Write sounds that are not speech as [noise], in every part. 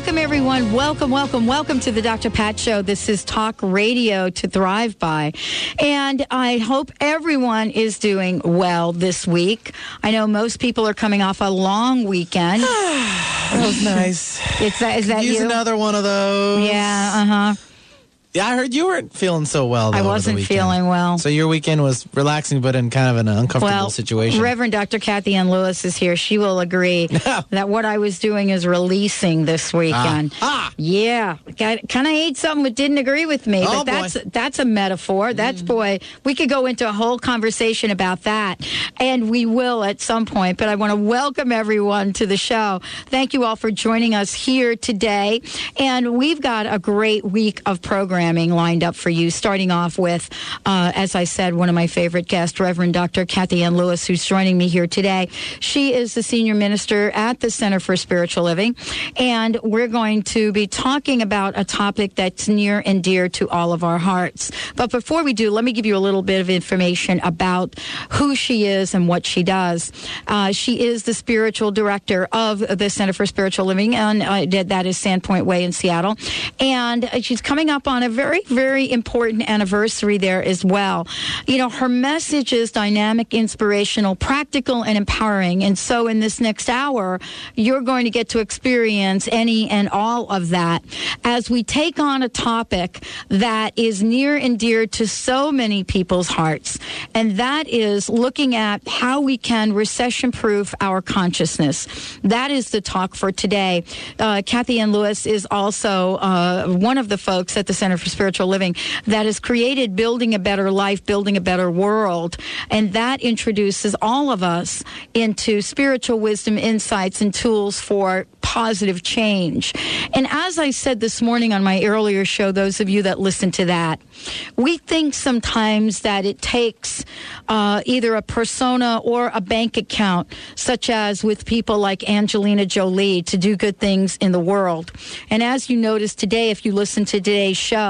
Welcome, everyone. Welcome, welcome, welcome to the Dr. Pat Show. This is Talk Radio to Thrive By. And I hope everyone is doing well this week. I know most people are coming off a long weekend. [sighs] that was nice. It's that, is that Use you? another one of those. Yeah, uh huh. Yeah, I heard you weren't feeling so well. Though, I wasn't feeling well. So your weekend was relaxing, but in kind of an uncomfortable well, situation. Reverend Dr. Kathy Ann Lewis is here. She will agree [laughs] that what I was doing is releasing this weekend. Ah. Yeah, kind of ate something that didn't agree with me, Oh, but that's boy. Mm. that's a metaphor. That's boy, we could go into a whole conversation about that, and we will at some point. But I want to welcome everyone to the show. Thank you all for joining us here today, and we've got a great week of programming lined up for you. Starting off with, uh, as I said, one of my favorite guests, Reverend Dr. Kathy Ann Lewis, who's joining me here today. She is the senior minister at the Center for Spiritual Living, and we're going to be talking about a topic that's near and dear to all of our hearts. But before we do, let me give you a little bit of information about who she is and what she does. Uh, she is the spiritual director of the Center for Spiritual Living, and uh, that is Sandpoint Way in Seattle. And uh, she's coming up on a very, very important anniversary there as well. You know, her message is dynamic, inspirational, practical, and empowering. And so in this next hour, you're going to get to experience any and all of that as we take on a topic that is near and dear to so many people's hearts. And that is looking at how we can recession proof our consciousness. That is the talk for today. Uh, Kathy Ann Lewis is also uh, one of the folks at the Center for Spiritual Living that has created Building a Better Life, Building a Better World. And that introduces all of us into spiritual wisdom, insights, and tools for positive change. And as I said this morning on my earlier show, those of you that listen to that, we think sometimes that it takes uh, either a persona or a bank account, such as with people like Angelina Jolie, to do good things in the world. And as you notice today, if you listen to today's show,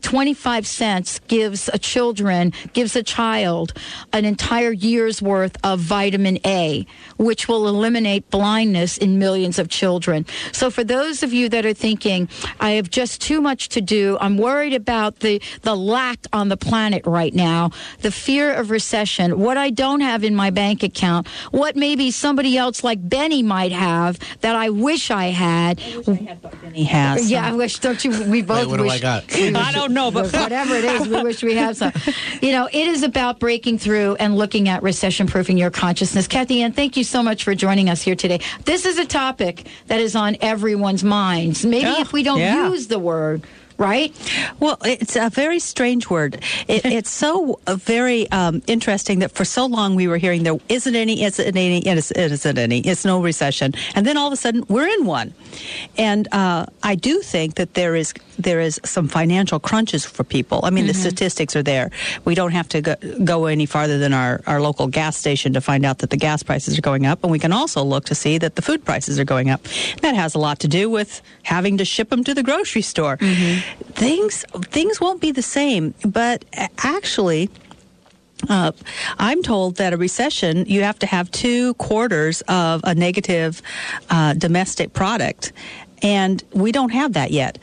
25 cents gives a children, gives a child an entire year's worth of vitamin A, which will eliminate blindness in millions of children. So for those of you that are thinking, I have just too much to do, I'm worried about the, the lack on the planet right now, the fear of recession, what I don't have in my bank account, what maybe somebody else like Benny might have that I wish I had. He has. Yeah, I wish, don't you? We both Wait, what do. I got? I don't know, but [laughs] Whatever it is, we wish we had some. You know, it is about breaking through and looking at recession proofing your consciousness. Kathy Ann, thank you so much for joining us here today. This is a topic that is on everyone's minds. Maybe Yeah, if we don't yeah. use the word, right? Well, it's a very strange word. It, [laughs] it's so uh, very um, interesting that for so long we were hearing there isn't any, isn't any, it is- it isn't any, it's no recession, and then all of a sudden we're in one. And uh, I do think that there is there is some financial crunches for people. I mean, the statistics are there. We don't have to go, go any farther than our, our local gas station to find out that the gas prices are going up, and we can also look to see that the food prices are going up. That has a lot to do with having to ship them to the grocery store. Things things won't be the same, but actually. Uh, I'm told that a recession, you have to have two quarters of a negative uh, domestic product, and we don't have that yet.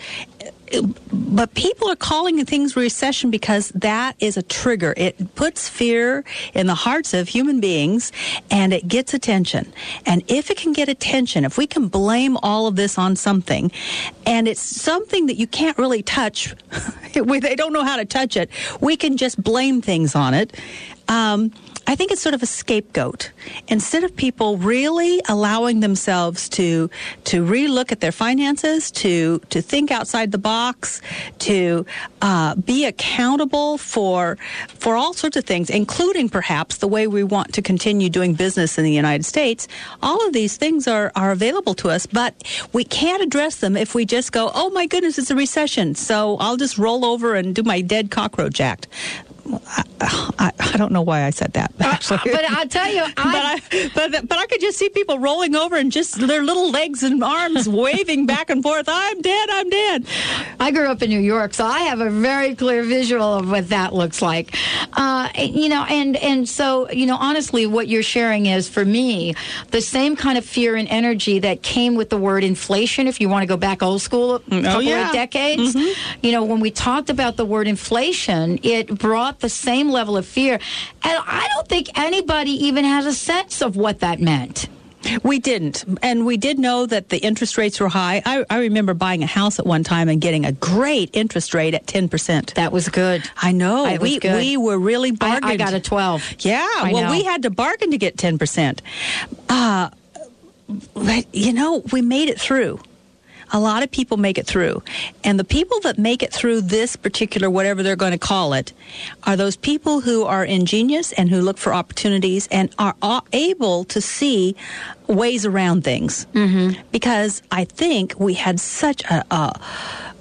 But people are calling things recession because that is a trigger. It puts fear in the hearts of human beings and it gets attention. And if it can get attention, if we can blame all of this on something, and it's something that you can't really touch, [laughs] they don't know how to touch it, we can just blame things on it. Um, I think it's sort of a scapegoat. Instead of people really allowing themselves to to relook at their finances, to to think outside the box, to uh, be accountable for for all sorts of things, including perhaps the way we want to continue doing business in the United States. All of these things are are available to us, but we can't address them if we just go, "Oh my goodness, it's a recession," so I'll just roll over and do my dead cockroach act. I, I, I don't know why I said that. Actually. Uh, but I'll tell you, [laughs] I, but I, but but I could just see people rolling over and just their little legs and arms [laughs] waving back and forth. I'm dead. I'm dead. I grew up in New York, so I have a very clear visual of what that looks like. Uh, you know, and and so you know, honestly, what you're sharing is for me the same kind of fear and energy that came with the word inflation. If you want to go back old school, a couple yeah. of decades, you know, when we talked about the word inflation, it brought the same level of fear, and I don't think anybody even has a sense of what that meant. We didn't. And we did know that the interest rates were high. I, I remember buying a house at one time and getting a great interest rate at 10%. That was good. I know. Was we, we were really I, bargained. I got a 12. Yeah, I well, know. we had to bargain to get 10%. Uh, but, you know, we made it through. A lot of people make it through. And the people that make it through this particular, whatever they're going to call it, are those people who are ingenious and who look for opportunities and are able to see ways around things. Mm-hmm. Because I think we had such a, a,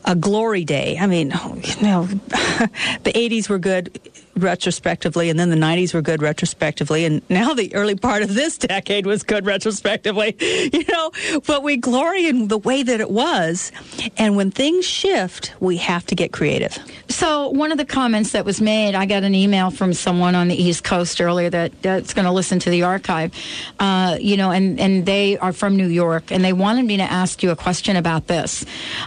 a glory day. I mean, you know, [laughs] the 80s were good retrospectively, and then the 90s were good retrospectively, and now the early part of this decade was good retrospectively, [laughs] you know, but we glory in the way that it was. And when things shift, we have to get creative. So one of the comments that was made, I got an email from someone on the East Coast earlier that that's going to listen to the archive, uh, you know, and and they are from New York, and they wanted me to ask you a question about this.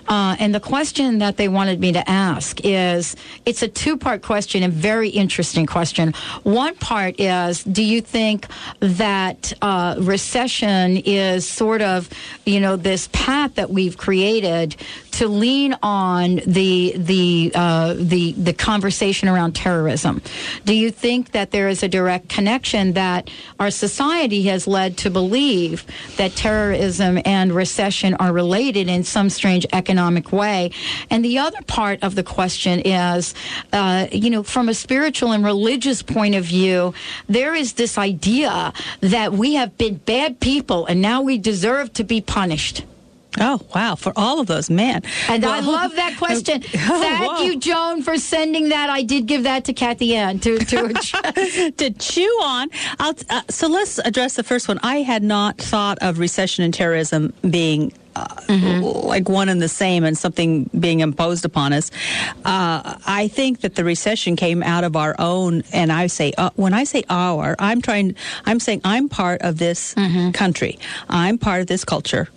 Uh, and the question that they wanted me to ask is, it's a two part question, and very interesting question. One part is, do you think that uh, recession is sort of, you know, this path that we've created to lean on the the uh, the the conversation around terrorism. Do you think that there is a direct connection that our society has led to believe that terrorism and recession are related in some strange economic way? And the other part of the question is, uh, you know, from a spiritual and religious point of view, there is this idea that we have been bad people and now we deserve to be punished. Oh, wow. For all of those, man. And I love that [laughs] question. Oh, Thank whoa. you, Joan, for sending that. I did give that to Kathy Ann to, to [laughs] to chew on. I'll, uh, so let's address the first one. I had not thought of recession and terrorism being. Uh, Like one and the same, and something being imposed upon us. Uh, I think that the recession came out of our own, and I say uh, when I say our, I'm trying. I'm saying I'm part of this country. I'm part of this culture.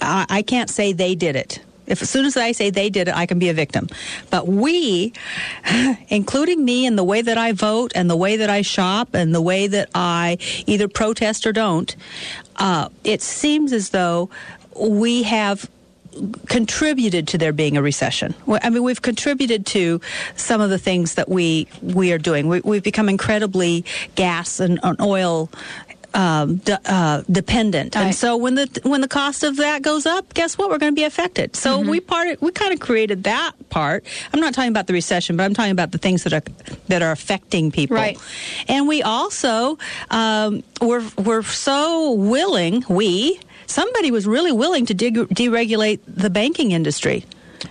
I, I can't say they did it. If as soon as I say they did it, I can be a victim. But we, [sighs] including me and the way that I vote and the way that I shop and the way that I either protest or don't, uh, it seems as though we have contributed to there being a recession. I mean, we've contributed to some of the things that we we are doing. We, we've become incredibly gas and, and oil. Um, de- uh, dependent, and so when the when the cost of that goes up, guess what? We're going to be affected. So we part we kind of created that part. I'm not talking about the recession, but I'm talking about the things that are that are affecting people. Right. And we also um, were were so willing. We somebody was really willing to de- deregulate the banking industry.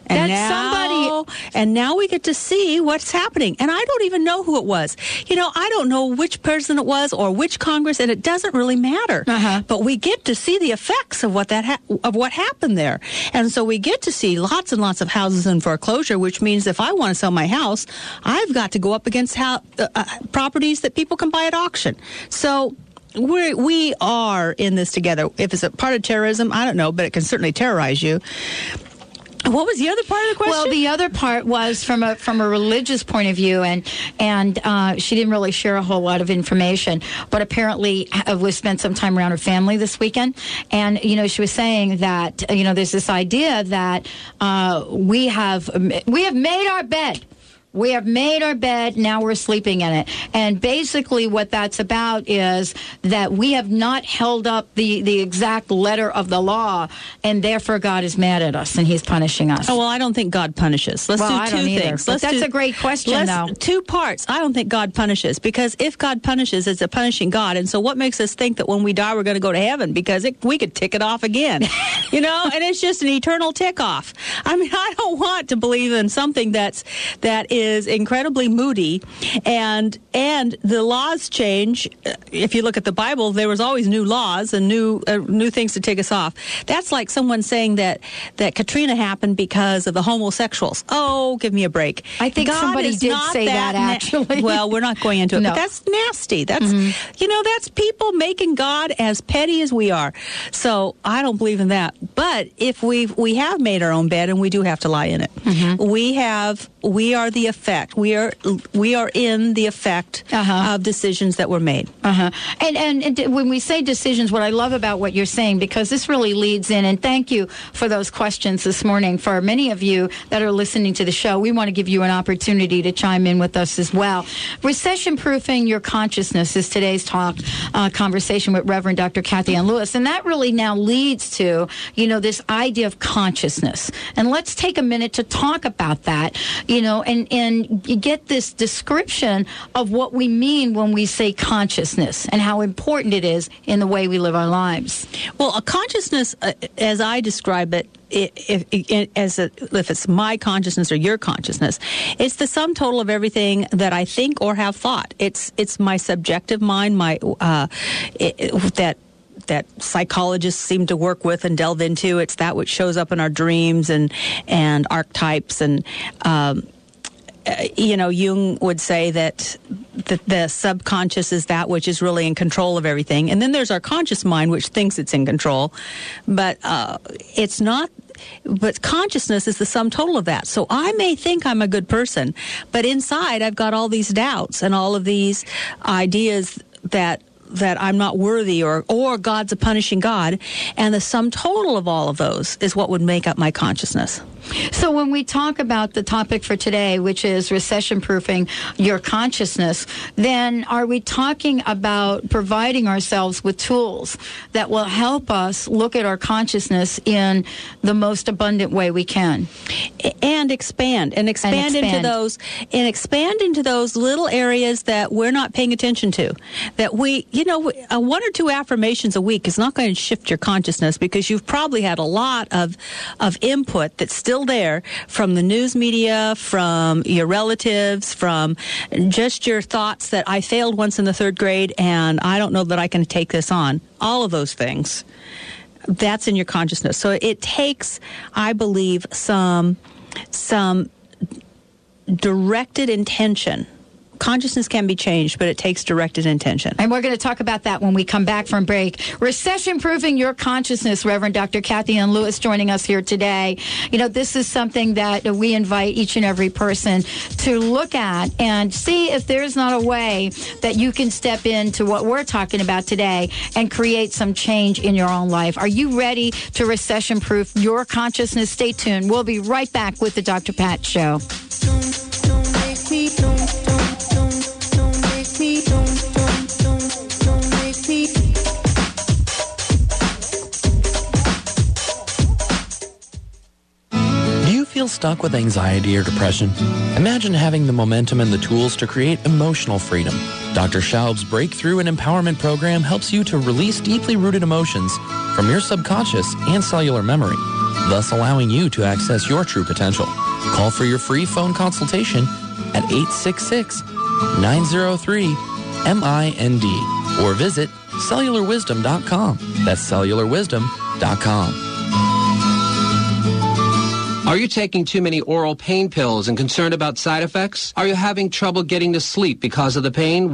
And That's now, and now we get to see what's happening. And I don't even know who it was. You know, I don't know which person it was or which Congress, and it doesn't really matter. Uh-huh. But we get to see the effects of what that ha- of what happened there, and so we get to see lots and lots of houses in foreclosure. Which means if I want to sell my house, I've got to go up against how, uh, uh, properties that people can buy at auction. So. We're, we are in this together. If it's a part of terrorism, I don't know, but it can certainly terrorize you. What was the other part of the question? Well, the other part was from a from a religious point of view, and and uh, she didn't really share a whole lot of information, but apparently uh, we spent some time around her family this weekend, and you know she was saying that you know there's this idea that uh, we have we have made our bed. We have made our bed, now we're sleeping in it. And basically, what that's about is that we have not held up the, the exact letter of the law, and therefore God is mad at us and he's punishing us. Oh well, I don't think God punishes. Let's Well, do two things. that's do- a great question, though. Two parts. I don't think God punishes because if God punishes, it's a punishing God. And so, what makes us think that when we die, we're going to go to heaven? Because it, we could tick it off again, [laughs] you know. And it's just an eternal tick off. I mean, I don't want to believe in something that's that is is incredibly moody, and and the laws change. If you look at the Bible, there was always new laws and new uh, new things to take us off. That's like someone saying that that Katrina happened because of the homosexuals. Oh, give me a break. I think God somebody did say that, na- actually. [laughs] well, we're not going into it, No. Mm-hmm. but that's nasty. That's you know that's people making God as petty as we are. So I don't believe in that. But if we we have made our own bed and we do have to lie in it, Mm-hmm. we have we are the effect. We are we are in the effect Uh-huh. of decisions that were made. Uh-huh. And, and and when we say decisions, what I love about what you're saying, because this really leads in, and thank you for those questions this morning. For many of you that are listening to the show, we want to give you an opportunity to chime in with us as well. Recession proofing your consciousness is today's talk uh, conversation with Reverend Dr. Kathy Ann Lewis, and that really now leads to you know this idea of consciousness. And let's take a minute to talk about that, you know, and and get this description of what we mean when we say consciousness and how important it is in the way we live our lives. Well, a consciousness, uh, as I describe it, if, as a, if it's my consciousness or your consciousness, it's the sum total of everything that I think or have thought. It's it's my subjective mind, my uh, it- that that psychologists seem to work with and delve into. It's that which shows up in our dreams and and archetypes and. Um, uh, you know, Jung would say that the, the subconscious is that which is really in control of everything, and then there's our conscious mind, which thinks it's in control, but uh, it's not. But consciousness is the sum total of that. So I may think I'm a good person, but inside I've got all these doubts and all of these ideas that that I'm not worthy or or God's a punishing God, and the sum total of all of those is what would make up my consciousness. So when we talk about the topic for today, which is recession proofing your consciousness, then are we talking about providing ourselves with tools that will help us look at our consciousness in the most abundant way we can? and expand and expand, into expand. those and expand into those little areas that we're not paying attention to that we you know uh, one or two affirmations a week is not going to shift your consciousness because you've probably had a lot of of input that's still there from the news media from your relatives from just your thoughts that I failed once in the 3rd grade and I don't know that I can take this on all of those things that's in your consciousness. So it takes, I believe, some some directed intention. Consciousness can be changed, but it takes directed intention. And we're going to talk about that when we come back from break. Recession proofing your consciousness, Reverend Dr. Kathy Ann Lewis joining us here today. You know, this is something that we invite each and every person to look at and see if there's not a way that you can step into what we're talking about today and create some change in your own life. Are you ready to recession proof your consciousness? Stay tuned. We'll be right back with the Dr. Pat Show. Feel stuck with anxiety or depression? Imagine having the momentum and the tools to create emotional freedom. Dr. Schaub's Breakthrough and Empowerment Program helps you to release deeply rooted emotions from your subconscious and cellular memory, thus allowing you to access your true potential. Call for your free phone consultation at 866-903-MIND or visit cellularwisdom.com. That's cellularwisdom.com. Are you taking too many oral pain pills and concerned about side effects? Are you having trouble getting to sleep because of the pain?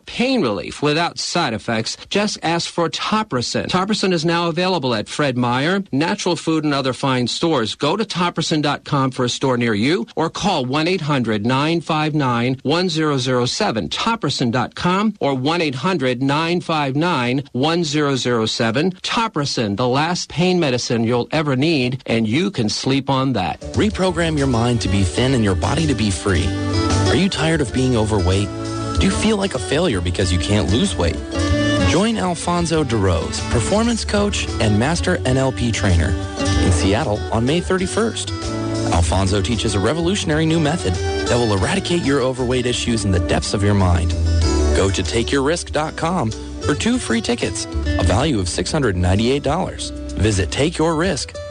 pain relief without side effects, just ask for Topricin. Topricin is now available at Fred Meyer, Natural Food, and other fine stores. Go to Topricin.com for a store near you or call 1-800-959-1007. Topricin.com or 1-800-959-1007. Topricin, the last pain medicine you'll ever need, and you can sleep on that. Reprogram your mind to be thin and your body to be free. Are you tired of being overweight? Do you feel like a failure because you can't lose weight? Join Alfonso DeRose, performance coach and master NLP trainer in Seattle on May 31st. Alfonso teaches a revolutionary new method that will eradicate your overweight issues in the depths of your mind. Go to takeyourrisk.com for two free tickets, a value of $698. Visit takeyourrisk.com.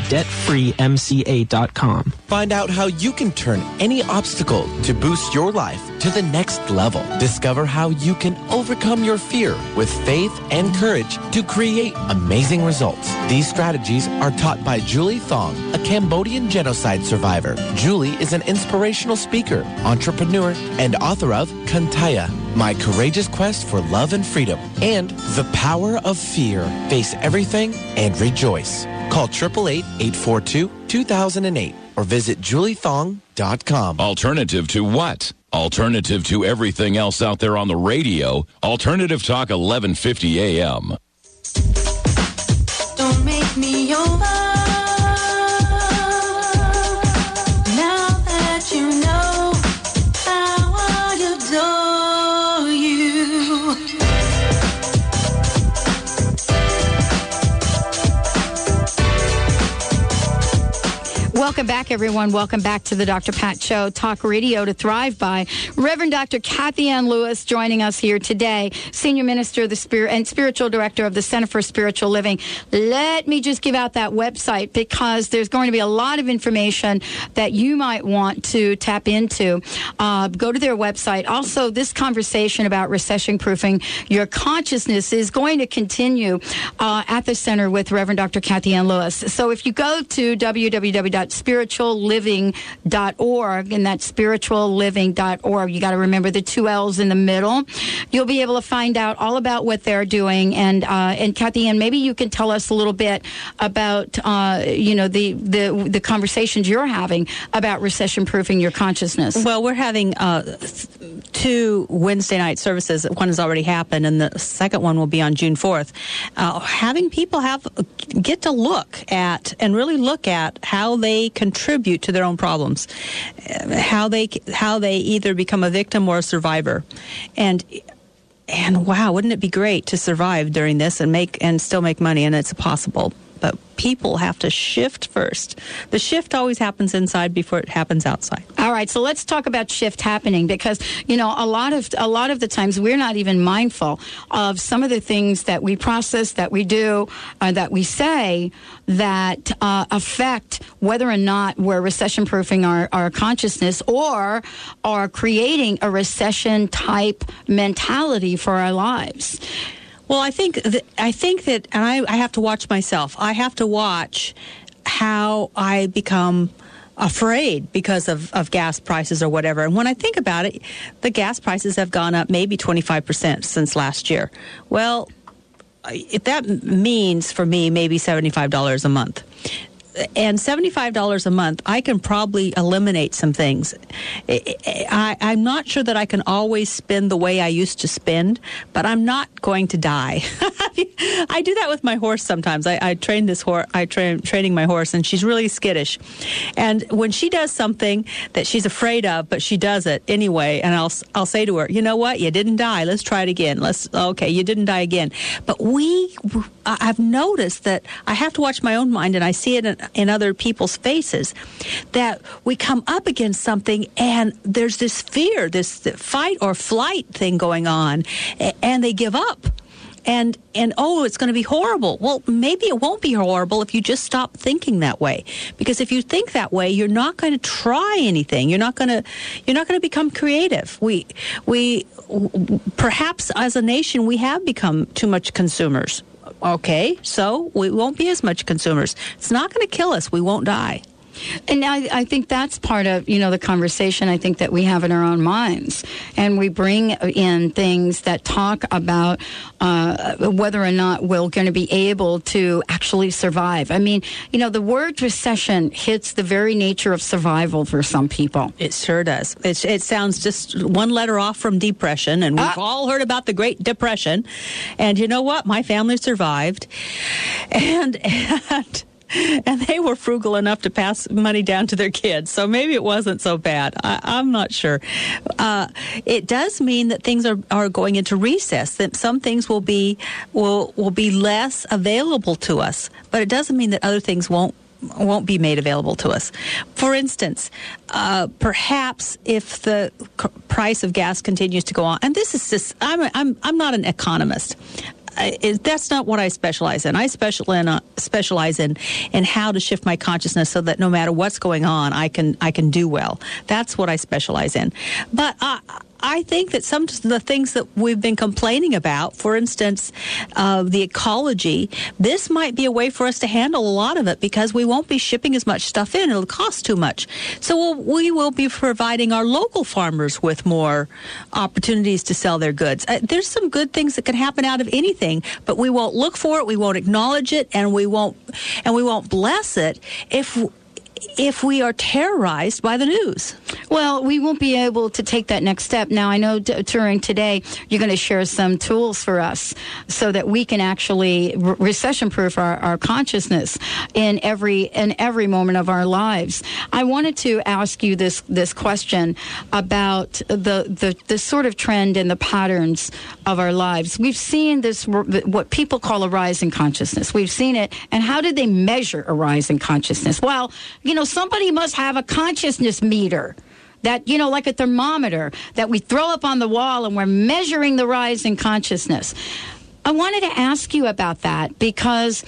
debtfreemca.com. Find out how you can turn any obstacle to boost your life to the next level. Discover how you can overcome your fear with faith and courage to create amazing results. These strategies are taught by Julie Thong, a Cambodian genocide survivor. Julie is an inspirational speaker, entrepreneur, and author of Kantaya, My Courageous Quest for Love and Freedom, and The Power of Fear. Face everything and rejoice. Call 888-842-2008 or visit juliethong.com. Alternative to what? Alternative to everything else out there on the radio. Alternative Talk 1150 AM. Don't make me over. Welcome back, everyone. Welcome back to the Dr. Pat Show, Talk Radio to Thrive by. Reverend Dr. Kathy Ann Lewis joining us here today, Senior Minister of the Spirit and Spiritual Director of the Center for Spiritual Living. Let me just give out that website because there's going to be a lot of information that you might want to tap into. Uh, go to their website. Also, this conversation about recession proofing your consciousness is going to continue uh, at the center with Reverend Dr. Kathy Ann Lewis. So if you go to www.spiritualliving.org, and that's spiritualliving.org, you got to remember the two L's in the middle. You'll be able to find out all about what they're doing. And uh, and Kathy Ann, maybe you can tell us a little bit about uh, you know the the the conversations you're having about recession proofing your consciousness. Well, we're having uh, two Wednesday night services. One has already happened, and the second one will be on June fourth. Uh, having people have get to look at and really look at how they contribute to their own problems, how they how they either become a victim or a survivor, and and wow, wouldn't it be great to survive during this and make and still make money? And it's possible. But people have to shift first. The shift always happens inside before it happens outside. All right, so let's talk about shift happening because you know a lot of a lot of the times we're not even mindful of some of the things that we process, that we do, uh, that we say that uh, affect whether or not we're recession proofing our, our consciousness or are creating a recession type mentality for our lives. Well, I think that, I think that, and I, I have to watch myself. I have to watch how I become afraid because of, of gas prices or whatever. And when I think about it, the gas prices have gone up maybe 25% since last year. Well, if that means for me maybe $75 a month and $75 a month, I can probably eliminate some things. I, am not sure that I can always spend the way I used to spend, but I'm not going to die. [laughs] I do that with my horse sometimes. I, I train this horse, I train training my horse, and she's really skittish. And when she does something that she's afraid of, but she does it anyway, and I'll, I'll say to her, you know what? You didn't die. Let's try it again. Let's, okay, you didn't die again. But we, I've noticed that I have to watch my own mind, and I see it in in other people's faces that we come up against something and there's this fear, this fight or flight thing going on, and they give up. And and oh, it's going to be horrible. Well, maybe it won't be horrible if you just stop thinking that way. Because if you think that way, you're not going to try anything. You're not going to you're not going to become creative. We we perhaps as a nation we have become too much consumers Okay, so we won't be as much consumers. It's not going to kill us. We won't die. And I, I think that's part of you know the conversation I think that we have in our own minds, and we bring in things that talk about uh, whether or not we're going to be able to actually survive. I mean, you know, the word recession hits the very nature of survival for some people. It sure does. It, it sounds just one letter off from depression, and we've Ah. all heard about the Great Depression. And you know what? My family survived, and [laughs] and. [laughs] And they were frugal enough to pass money down to their kids, so maybe it wasn't so bad. I, I'm not sure. Uh, it does mean that things are, are going into recess. That some things will be will will be less available to us, but it doesn't mean that other things won't won't be made available to us. For instance, uh, perhaps if the c- price of gas continues to go on, and this is just, I'm, I'm, I'm not an economist. I, it, that's not what I specialize in. I special in, uh, specialize in in how to shift my consciousness so that no matter what's going on, I can I can do well. That's what I specialize in. But I I think that some of the things that we've been complaining about, for instance, uh, the ecology, this might be a way for us to handle a lot of it because we won't be shipping as much stuff in. It'll cost too much. So we'll, we will be providing our local farmers with more opportunities to sell their goods. Uh, there's some good things that can happen out of anything, but we won't look for it, we won't acknowledge it, and we won't and we won't bless it if if we are terrorized by the news. Well, we won't be able to take that next step. Now, I know during today you're going to share some tools for us so that we can actually re- recession-proof our, our consciousness in every in every moment of our lives. I wanted to ask you this this question about the the, the sort of trend and the patterns of our lives. We've seen this what people call a rise in consciousness. We've seen it, and how did they measure a rise in consciousness? Well, you know, somebody must have a consciousness meter that you know like a thermometer that we throw up on the wall and we're measuring the rise in consciousness. I wanted to ask you about that because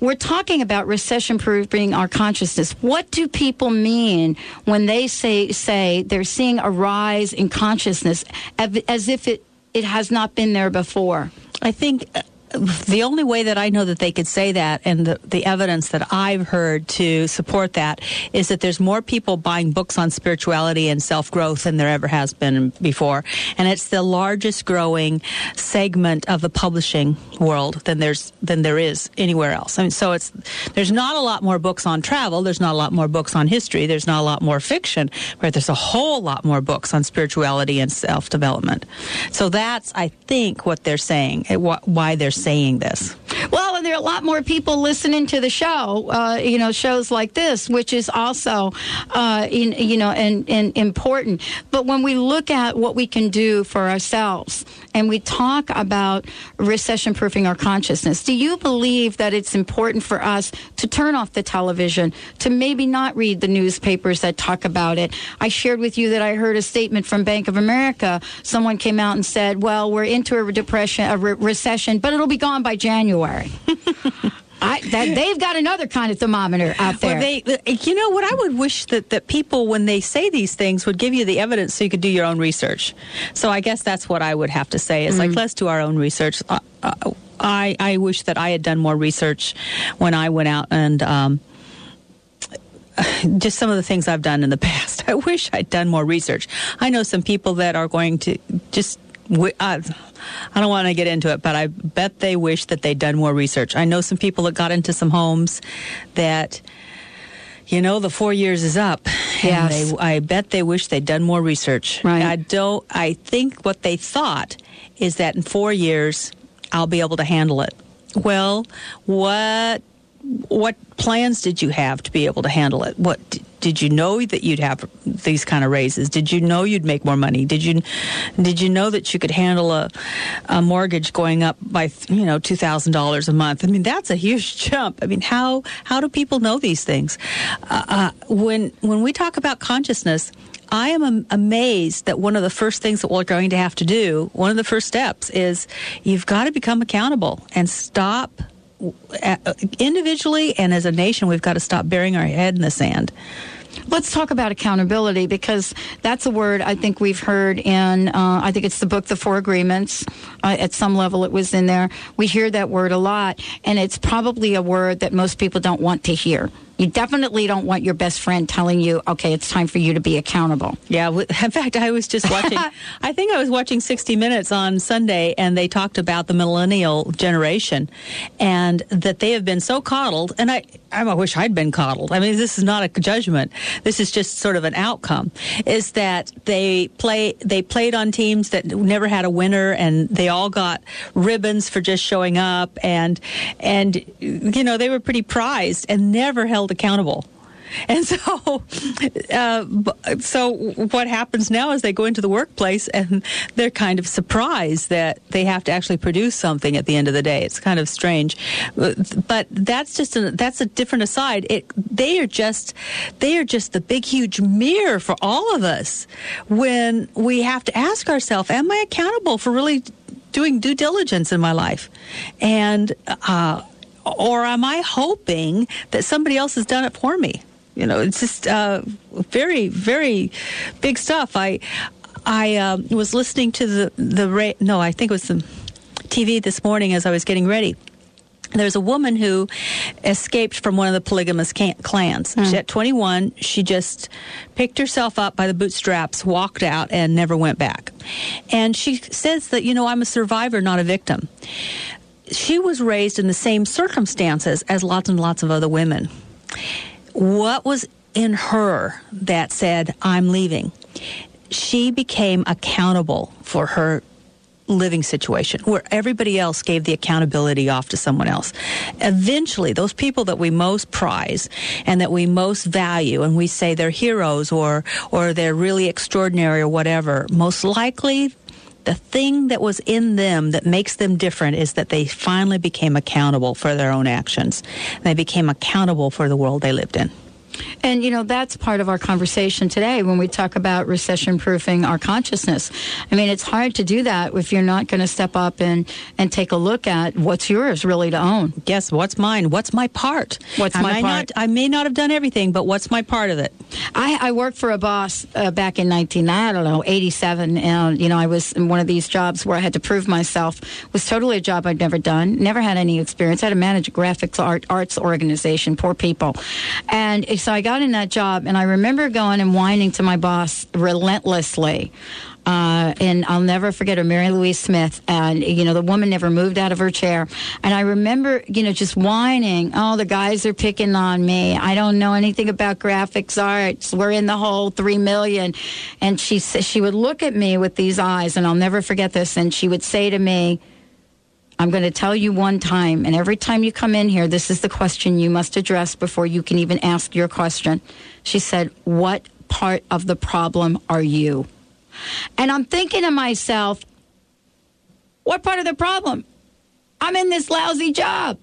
we're talking about recession proofing our consciousness. What do people mean when they say say they're seeing a rise in consciousness as if it it has not been there before? I think the only way that I know that they could say that, and the, the evidence that I've heard to support that, is that there's more people buying books on spirituality and self growth than there ever has been before. And it's the largest growing segment of the publishing world than there's than there is anywhere else. I mean, so it's there's not a lot more books on travel. There's not a lot more books on history. There's not a lot more fiction, but there's a whole lot more books on spirituality and self development. So that's, I think, what they're saying, eh, why they're saying this. Well, and there are a lot more people listening to the show, uh, you know, shows like this, which is also, uh, in, you know, and, and important. But when we look at what we can do for ourselves and we talk about recession proofing our consciousness, do you believe that it's important for us to turn off the television, to maybe not read the newspapers that talk about it? I shared with you that I heard a statement from Bank of America. Someone came out and said, well, we're into a depression, a re- recession, but it'll be gone by January. I, that, they've got another kind of thermometer out there. Well, they, you know, what I would wish that, that people, when they say these things, would give you the evidence so you could do your own research. So I guess that's what I would have to say is like, let's do our own research. Uh, uh, I, I wish that I had done more research when I went out and, um, [sighs] just some of the things I've done in the [laughs] past. I wish I'd done more research. I know some people that are going to just. Wi- Uh, I don't want to get into it, but I bet they wish that they'd done more research. I know some people that got into some homes that, you know, the four years is up. and Yes. they, I bet they wish they'd done more research. Right. I don't. I think what they thought is that in four years I'll be able to handle it. Well, what what plans did you have to be able to handle it? What did you know that you'd have these kind of raises? Did you know you'd make more money? Did you did you know that you could handle a, a mortgage going up by you know two thousand dollars a month? I mean that's a huge [laughs] jump. I mean how how do people know these things? Uh, uh, when when we talk about consciousness. I am am- amazed that one of the first things that we're going to have to do, one of the first steps, is you've got to become accountable and stop individually and as a nation, we've got to stop burying our head in the sand. Let's talk about accountability because that's a word I think we've heard in, uh, I think it's the book, The Four Agreements. Uh, at some level, it was in there. We hear that word a lot, and it's probably a word that most people don't want to hear. You definitely don't want your best friend telling you, okay, it's time for you to be accountable. Yeah, [laughs] in fact, I was just watching. [laughs] I think I was watching 60 Minutes on Sunday, and they talked about the millennial generation, and that they have been so coddled. And I, I wish I'd been coddled. I mean, this is not a judgment. This is just sort of an outcome. Is that they play? They played on teams that never had a winner, and they all got ribbons for just showing up, and and you know they were pretty prized and never held accountable. And so, uh, so what happens now is they go into the workplace and they're kind of surprised that they have to actually produce something at the end of the day. It's kind of strange, but, but that's just a, that's a different aside. It, they are just they are just the big huge mirror for all of us when we have to ask ourselves, "Am I accountable for really doing due diligence in my life?" And uh, or am I hoping that somebody else has done it for me? You know, it's just uh, very, very big stuff. I I uh, was listening to the the ra- no, I think it was the TV this morning as I was getting ready. There's a woman who escaped from one of the polygamous can- clans. She, at 21, she just picked herself up by the bootstraps, walked out, and never went back. And she says that, you know, I'm a survivor, not a victim she was raised in the same circumstances as lots and lots of other women. What was in her that said, I'm leaving? She became accountable for her living situation where everybody else gave the accountability off to someone else. Eventually, those people that we most prize and that we most value and we say they're heroes or or they're really extraordinary or whatever, most likely the thing that was in them that makes them different is that they finally became accountable for their own actions. They became accountable for the world they lived in. And, you know, that's part of our conversation today when we talk about recession proofing our consciousness. I mean, it's hard to do that if you're not going to step up and, and take a look at what's yours really to own. Yes, what's mine? What's my part? What's I my might part? Not, I may not have done everything, but what's my part of it? I, I worked for a boss uh, back in 19, I don't know, 87. And, you know, I was in one of these jobs where I had to prove myself. It was totally a job I'd never done, never had any experience. I had to manage a graphics art, arts organization, poor people. And so I got in that job, and I remember going and whining to my boss relentlessly. Uh, and I'll never forget her, Mary Louise Smith. And, you know, the woman never moved out of her chair. And I remember, you know, just whining, oh, the guys are picking on me. I don't know anything about graphics arts. We're in the whole three million. And she, she would look at me with these eyes, and I'll never forget this. And she would say to me, I'm going to tell you one time, and every time you come in here, this is the question you must address before you can even ask your question. She said, What part of the problem are you? And I'm thinking to myself, What part of the problem? I'm in this lousy job.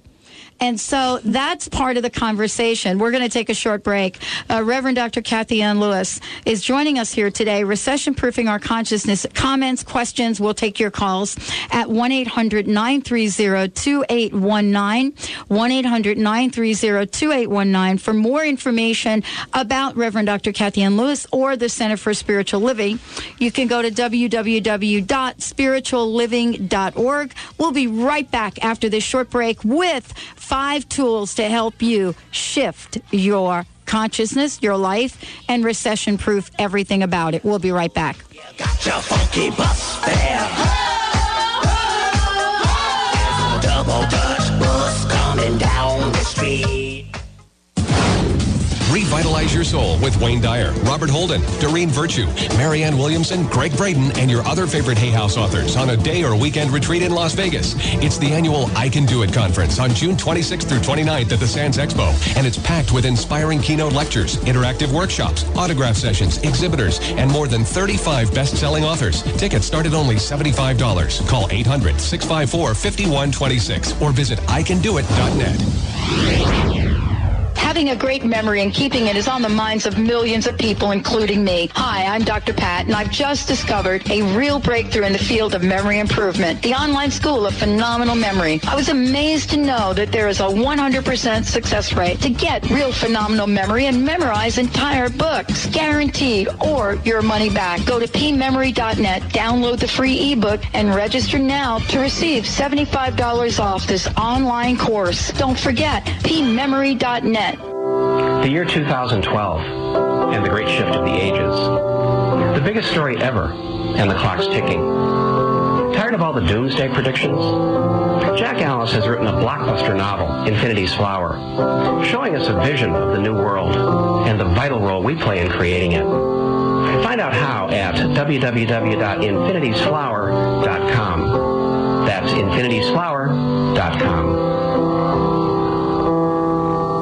And so that's part of the conversation. We're going to take a short break. Uh, Reverend Dr. Kathy Ann Lewis is joining us here today, recession proofing our consciousness. Comments, questions, we'll take your calls at 1 800 930 2819. 1 800 930 2819. For more information about Reverend Dr. Kathy Ann Lewis or the Center for Spiritual Living, you can go to www.spiritualliving.org. We'll be right back after this short break with five tools to help you shift your consciousness, your life, and recession proof everything about it. We'll be right back. Revitalize your soul with Wayne Dyer, Robert Holden, Doreen Virtue, Marianne Williamson, Gregg Braden, and your other favorite Hay House authors on a day or weekend retreat in Las Vegas. It's the annual I Can Do It conference on June 26th through 29th at the Sands Expo, and it's packed with inspiring keynote lectures, interactive workshops, autograph sessions, exhibitors, and more than 35 best-selling authors. Tickets start at only $75. Call 800-654-5126 or visit icandoit.net. Having a great memory and keeping it is on the minds of millions of people, including me. Hi, I'm Dr. Pat, and I've just discovered a real breakthrough in the field of memory improvement, the online school of phenomenal memory. I was amazed to know that there is a 100% success rate to get real phenomenal memory and memorize entire books, guaranteed, or your money back. Go to pmemory.net, download the free ebook, and register now to receive $75 off this online course. Don't forget, pmemory.net. The year 2012 and the great shift of the ages. The biggest story ever and the clock's ticking. Tired of all the doomsday predictions? Jack Allis has written a blockbuster novel, Infinity's Flower, showing us a vision of the new world and the vital role we play in creating it. Find out how at www.infinitiesflower.com. That's infinitiesflower.com.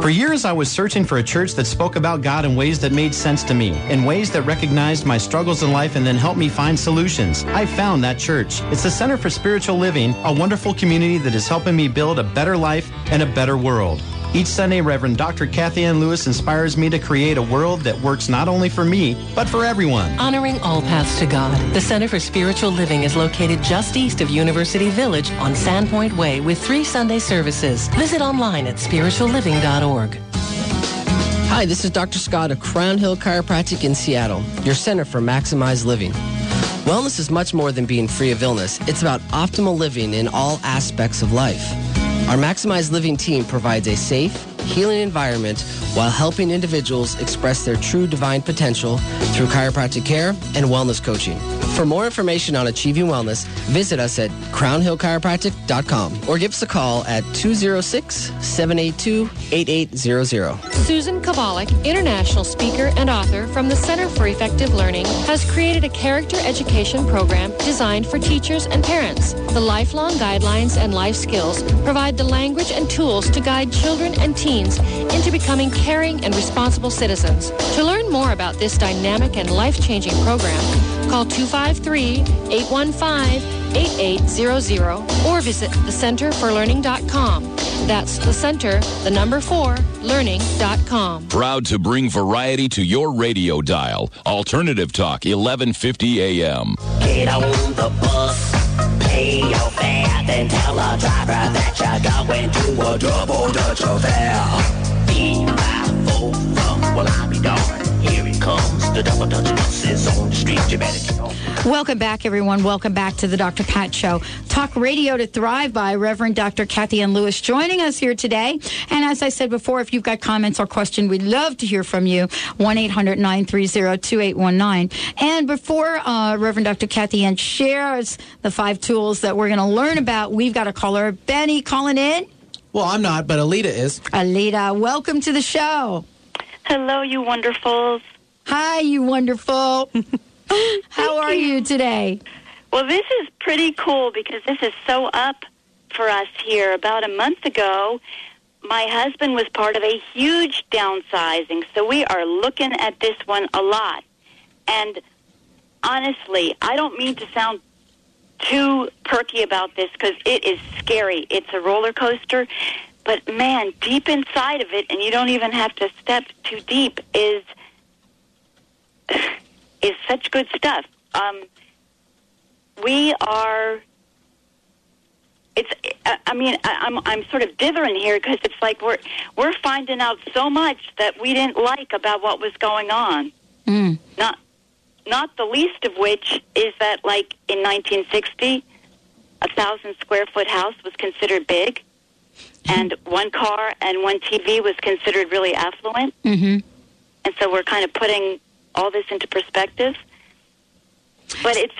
For years, I was searching for a church that spoke about God in ways that made sense to me, in ways that recognized my struggles in life and then helped me find solutions. I found that church. It's the Center for Spiritual Living, a wonderful community that is helping me build a better life and a better world. Each Sunday, Reverend Dr. Kathy Ann Lewis inspires me to create a world that works not only for me, but for everyone. Honoring all paths to God, the Center for Spiritual Living is located just east of University Village on Sandpoint Way with three Sunday services. Visit online at spiritualliving.org. Hi, this is Dr. Scott of Crown Hill Chiropractic in Seattle, your center for maximized living. Wellness is much more than being free of illness. It's about optimal living in all aspects of life. Our Maximized Living team provides a safe, healing environment while helping individuals express their true divine potential through chiropractic care and wellness coaching. For more information on achieving wellness, visit us at crownhillchiropractic.com or give us a call at 206-782-8800. Susan Kovalik, international speaker and author from the Center for Effective Learning, has created a character education program designed for teachers and parents. The lifelong guidelines and life skills provide the language and tools to guide children and teens into becoming caring and responsible citizens. To learn more about this dynamic and life-changing program, call 253-815-8800 or visit thecenter4learning.com. That's the center, the number four, learning.com. Proud to bring variety to your radio dial. Alternative Talk, 1150 AM. Get on the bus, pay your fare, then tell the driver that you're going to a double Dutch affair. Be Welcome back, everyone. Welcome back to the Dr. Pat Show. Talk radio to thrive by Reverend Dr. Kathy Ann Lewis joining us here today. And as I said before, if you've got comments or questions, we'd love to hear from you. 1 800 930 2819. And before uh, Reverend Dr. Kathy Ann shares the five tools that we're going to learn about, we've got a caller, Benny, calling in. Well, I'm not, but Alita is. Alita, welcome to the show. Hello, you wonderfuls. Hi, you wonderful. [laughs] How are you today? Well, this is pretty cool because this is so up for us here. About a month ago, my husband was part of a huge downsizing, so we are looking at this one a lot. And honestly, I don't mean to sound too perky about this because it is scary. It's a roller coaster. But man, deep inside of it, and you don't even have to step too deep, is [sighs] is such good stuff. Um, we are. It's. I mean, I'm. I'm sort of dithering here because it's like we're we're finding out so much that we didn't like about what was going on. Mm. Not. Not the least of which is that, like in 1960, a thousand square foot house was considered big, and one car and one TV was considered really affluent. Mm-hmm. And so we're kind of putting all this into perspective. But it's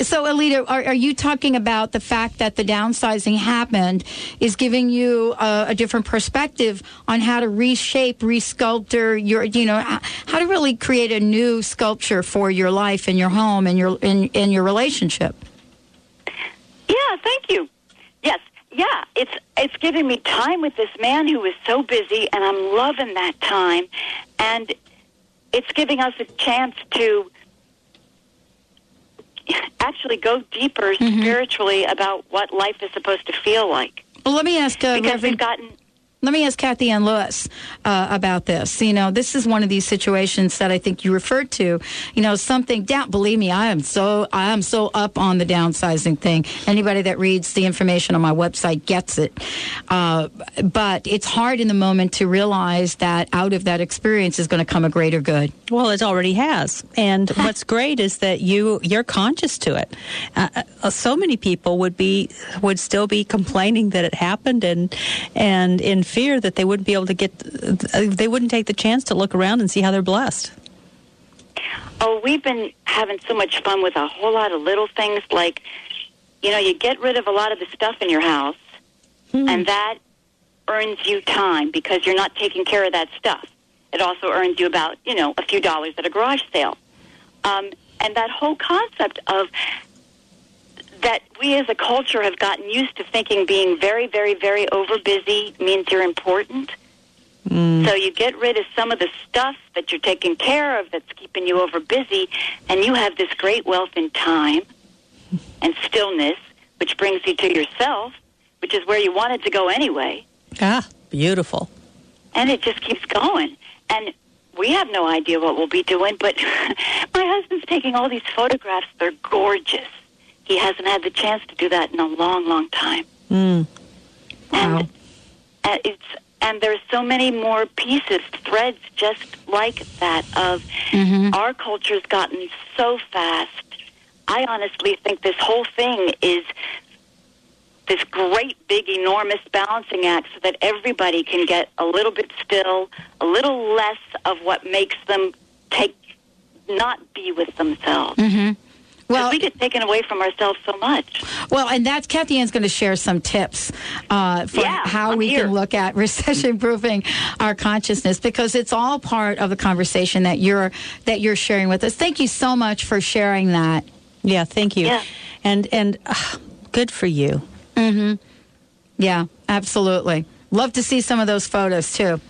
So, Alita, are, are you talking about the fact that the downsizing happened is giving you a, a different perspective on how to reshape, resculpture your, you know, how to really create a new sculpture for your life and your home and your in, in your relationship? yeah, thank you. Yes, yeah, it's it's giving me time with this man who is so busy, and I'm loving that time, and it's giving us a chance to actually go deeper spiritually about what life is supposed to feel like. Well, let me ask uh, because Reverend- we've gotten Let me ask Kathy Ann Lewis uh, about this. You know, this is one of these situations that I think you referred to. You know, something down. Believe me, I am so I am so up on the downsizing thing. Anybody that reads the information on my website gets it. Uh, but it's hard in the moment to realize that out of that experience is going to come a greater good. Well, it already has, and [laughs] what's great is that you you're conscious to it. Uh, uh, so many people would be would still be complaining that it happened and and in fear that they wouldn't be able to get, they wouldn't take the chance to look around and see how they're blessed. Oh, we've been having so much fun with a whole lot of little things like, you know, you get rid of a lot of the stuff in your house, and that earns you time because you're not taking care of that stuff. It also earns you about, you know, a few dollars at a garage sale. Um, and that whole concept of that we as a culture have gotten used to thinking being very, very, very over busy means you're important. So you get rid of some of the stuff that you're taking care of that's keeping you over busy, and you have this great wealth in time [laughs] and stillness, which brings you to yourself, which is where you wanted to go anyway. Ah, beautiful. And it just keeps going. And we have no idea what we'll be doing, but [laughs] my husband's taking all these photographs. They're gorgeous. He hasn't had the chance to do that in a long, long time. Mm. And, and it's and there's so many more pieces, threads just like that of our culture's gotten so fast. I honestly think this whole thing is this great, big, enormous balancing act so that everybody can get a little bit still, a little less of what makes them take, not be with themselves. Mm-hmm. Well, we get taken away from ourselves so much. Well, and that's Kathy Ann's going to share some tips uh, for Yeah, how I'm we here. can look at [laughs] recession proofing our consciousness because it's all part of the conversation that you're that you're sharing with us. Thank you so much for sharing that. Yeah, thank you. Yeah. And and uh, good for you. Mm-hmm. Yeah, absolutely. Love to see some of those photos too.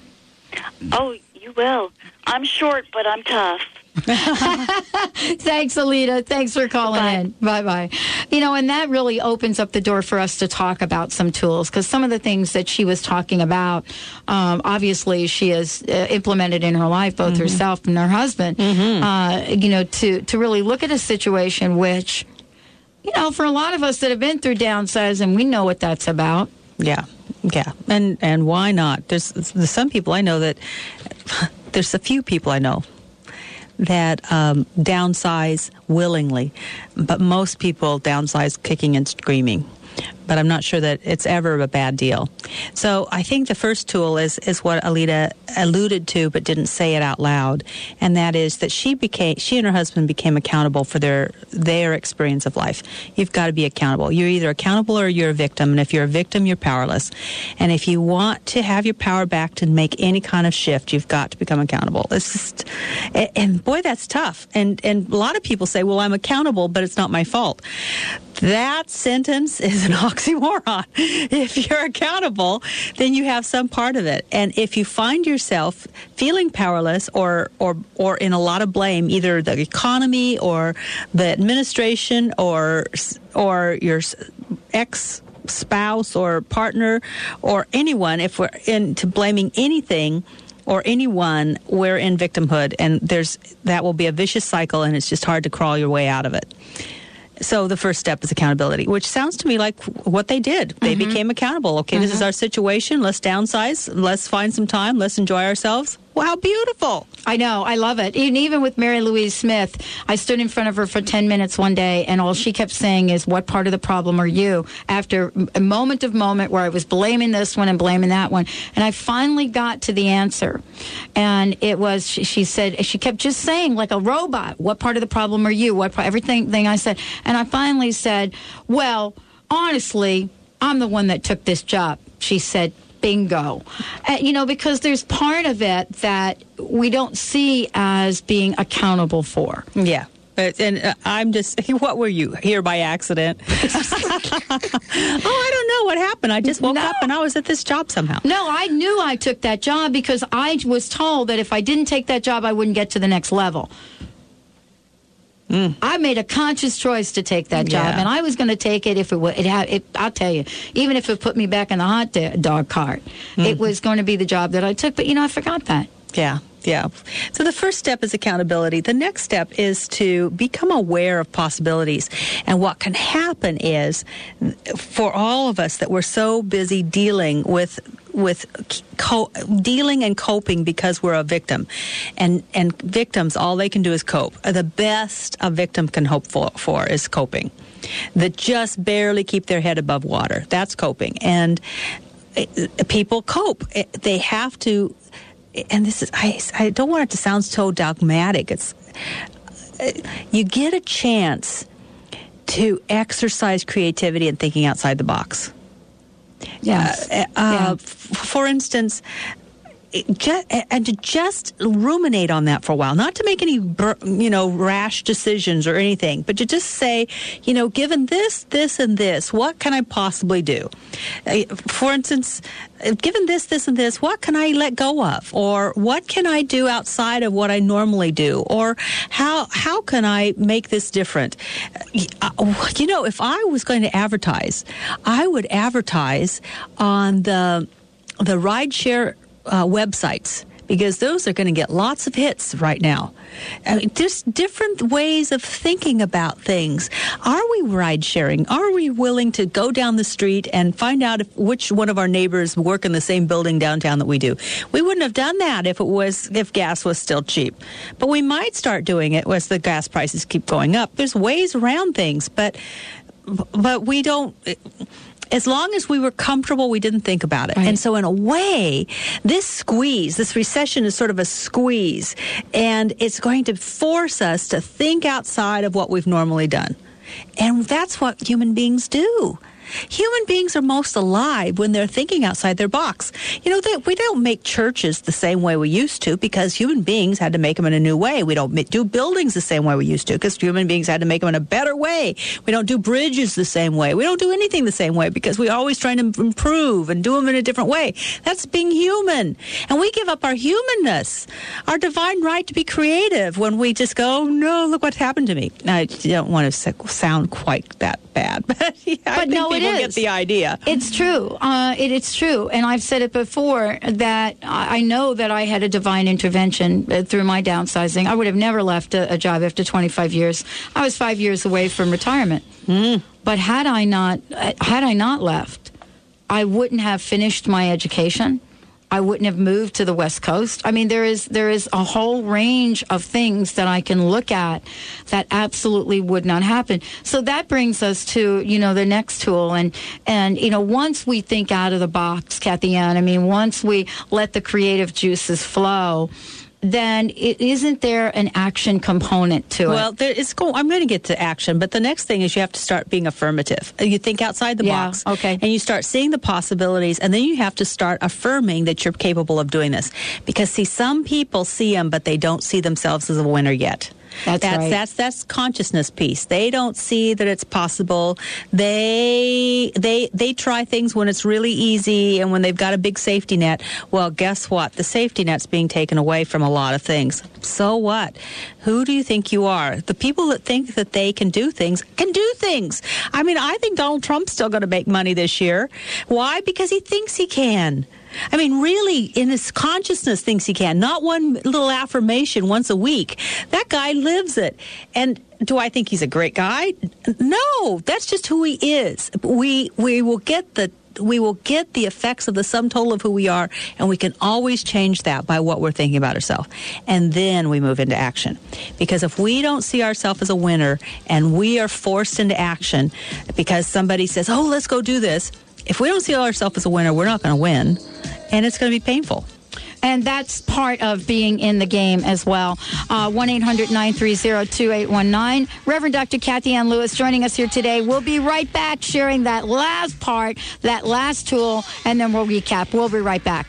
Oh, you will. I'm short, but I'm tough. [laughs] Thanks, Alita. Thanks for calling in. Bye bye. You know, and that really opens up the door for us to talk about some tools because some of the things that she was talking about, um, obviously, she has uh, implemented in her life, both herself and her husband. Uh, you know, to to really look at a situation which, you know, for a lot of us that have been through downsizing, we know what that's about. Yeah, yeah, and and why not? There's, there's some people I know that [laughs] there's a few people I know that um, downsize willingly, but most people downsize kicking and screaming. But I'm not sure that it's ever a bad deal. So I think the first tool is is what Alita alluded to, but didn't say it out loud, and that is that she became she and her husband became accountable for their their experience of life. You've got to be accountable. You're either accountable or you're a victim, and if you're a victim, you're powerless. And if you want to have your power back to make any kind of shift, you've got to become accountable. It's just, and, boy, that's tough. And and a lot of people say, "Well, I'm accountable, but it's not my fault." That sentence is an [laughs] oxymoron. [laughs] If you're accountable, then you have some part of it. And if you find yourself feeling powerless or or or in a lot of blame, either the economy or the administration or or your ex spouse or partner or anyone, if we're into blaming anything or anyone, we're in victimhood, and there's that will be a vicious cycle, and it's just hard to crawl your way out of it. So the first step is accountability, which sounds to me like what they did. They mm-hmm. became accountable. Okay, this is mm-hmm. our situation. Let's downsize. Let's find some time. Let's enjoy ourselves. Wow, beautiful. I know. I love it. And even with Mary Louise Smith, I stood in front of her for 10 minutes one day, and all she kept saying is, What part of the problem are you? After a moment of moment where I was blaming this one and blaming that one. And I finally got to the answer. And it was, she, she said, she kept just saying, like a robot, What part of the problem are you? What part, everything thing I said. And I finally said, Well, honestly, I'm the one that took this job. She said, bingo. Uh, you know, because there's part of it that we don't see as being accountable for. Yeah. And uh, I'm just, [laughs] what were you here by accident? [laughs] oh, I don't know what happened. I just woke up and I was at this job somehow. No, I knew I took that job because I was told that if I didn't take that job, I wouldn't get to the next level. I made a conscious choice to take that job, Yeah. and I was going to take it if it would. It had. It, I'll tell you, even if it put me back in the hot dog cart, it mm. was going to be the job that I took. But you know, I forgot that. Yeah, yeah. So the first step is accountability. The next step is to become aware of possibilities. And what can happen is for all of us that we're so busy dealing with with co- dealing and coping because we're a victim. And and victims all they can do is cope. Uh, the best a victim can hope for, for is coping. That just barely keep their head above water. That's coping. And eh, people cope. They have to, and this is, I, I don't want it to sound so dogmatic. It's, you get a chance to exercise creativity and thinking outside the box. Yes. Uh, uh, f- For instance, just, and to just ruminate on that for a while, not to make any, you know, rash decisions or anything, but to just say, you know, given this, this, and this, what can I possibly do? Uh, For instance, uh, given this, this, and this, what can I let go of, or what can I do outside of what I normally do, or how how can I make this different? Uh, You know, if I was going to advertise, I would advertise on the the rideshare uh, websites because those are going to get lots of hits right now. I mean, just different ways of thinking about things. Are we ride sharing? Are we willing to go down the street and find out if, which one of our neighbors work in the same building downtown that we do? We wouldn't have done that if it was if gas was still cheap, but we might start doing it as the gas prices keep going up. There's ways around things, but but we don't as long as we were comfortable, we didn't think about it. And so, in a way, this squeeze, this recession is sort of a squeeze, and it's going to force us to think outside of what we've normally done. And that's what human beings do. Human beings are most alive when they're thinking outside their box. You know, we don't make churches the same way we used to because human beings had to make them in a new way. We don't do buildings the same way we used to because human beings had to make them in a better way. We don't do bridges the same way. We don't do anything the same way because we're always trying to improve and do them in a different way. That's being human. And we give up our humanness, our divine right to be creative when we just go, oh, no, look what happened to me. I don't want to sound quite that bad, [laughs] but yeah, I but think no, it people is. get the idea. It's true. Uh, it, it's true, and I've said it before that I know that I had a divine intervention uh, through my downsizing. I would have never left a, a job after 25 years. I was five years away from retirement. But had I not, uh, had I not left, I wouldn't have finished my education. I wouldn't have moved to the West Coast. I mean, there is there is a whole range of things that I can look at that absolutely would not happen. So that brings us to you know the next tool, and and you know once we think out of the box, Kathy Ann. I mean, once we let the creative juices flow. Then it isn't there an action component to it? Well, there, it's go. I'm going to get to action, but the next thing is you have to start being affirmative. Uh, You think outside the Yeah, box, okay, and you start seeing the possibilities, and then you have to start affirming that you're capable of doing this. Because see, some people see them, but they don't see themselves as a winner yet. That's that's right. that's that's consciousness piece. They don't see that it's possible. They they they try things when it's really easy and when they've got a big safety net. Well, guess what? The safety net's being taken away from a lot of things. So what? Who do you think you are? The people that think that they can do things can do things. I mean, I think Donald Trump's still going to make money this year. Why? Because he thinks he can. I mean, really, in his consciousness, thinks he can. Not one little affirmation once a week. That guy lives it. And do I think he's a great guy? No, that's just who he is. We we will get the we will get the effects of the sum total of who we are, and we can always change that by what we're thinking about ourselves. And then we move into action. Because if we don't see ourselves as a winner and we are forced into action because somebody says, oh, let's go do this, if we don't see ourselves as a winner, we're not going to win, and it's going to be painful. And that's part of being in the game as well. Uh, 1 800 930 2819. Reverend Dr. Kathy Ann Lewis joining us here today. We'll be right back sharing that last part, that last tool, and then we'll recap. We'll be right back.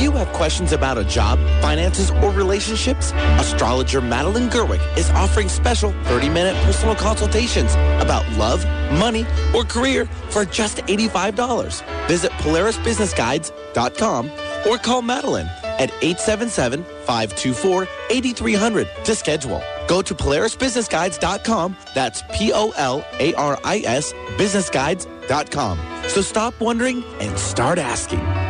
Do you have questions about a job, finances, or relationships? Astrologer Madeline Gerwick is offering special 30-minute personal consultations about love, money, or career for just $85. Visit PolarisBusinessGuides.com or call Madeline at 877-524-8300 to schedule. Go to PolarisBusinessGuides.com. That's P-O-L-A-R-I-S businessguides.com. So stop wondering and start asking.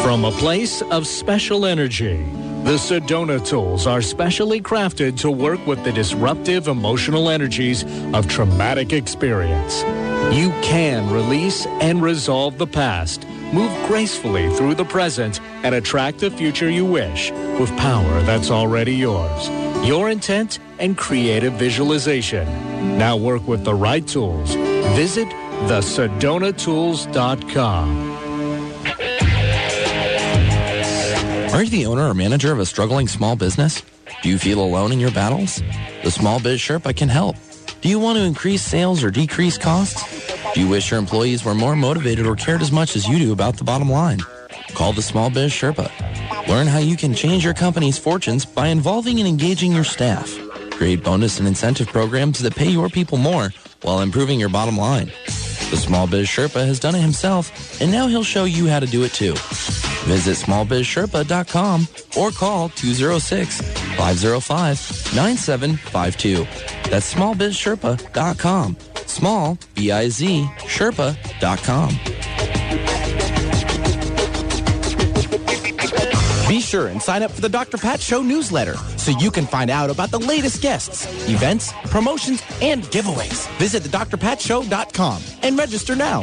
From a place of special energy, the Sedona tools are specially crafted to work with the disruptive emotional energies of traumatic experience. You can release and resolve the past, move gracefully through the present, and attract the future you wish with power that's already yours. Your intent and creative visualization. Now work with the right tools. Visit thesedonatools.com. Are you the owner or manager of a struggling small business? Do you feel alone in your battles? The Small Biz Sherpa can help. Do you want to increase sales or decrease costs? Do you wish your employees were more motivated or cared as much as you do about the bottom line? Call the Small Biz Sherpa. Learn how you can change your company's fortunes by involving and engaging your staff. Create bonus and incentive programs that pay your people more while improving your bottom line. The Small Biz Sherpa has done it himself, and now he'll show you how to do it too. Visit smallbizsherpa.com or call 206-505-9752. That's smallbizsherpa.com. Small, B-I-Z, Sherpa.com. Be sure and sign up for the Dr. Pat Show newsletter so you can find out about the latest guests, events, promotions, and giveaways. Visit thedrpatshow.com and register now.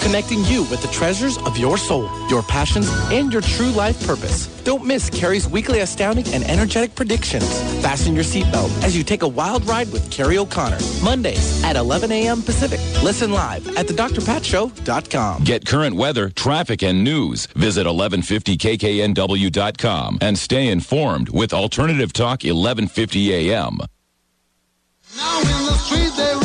connecting you with the treasures of your soul, your passions, and your true life purpose. Don't miss Carrie's weekly astounding and energetic predictions. Fasten your seatbelt as you take a wild ride with Carrie O'Connor. Mondays at 11 a.m. Pacific. Listen live at thedrpatshow.com. Get current weather, traffic, and news. Visit 1150kknw.com and stay informed with Alternative Talk 1150 AM. Now in the street there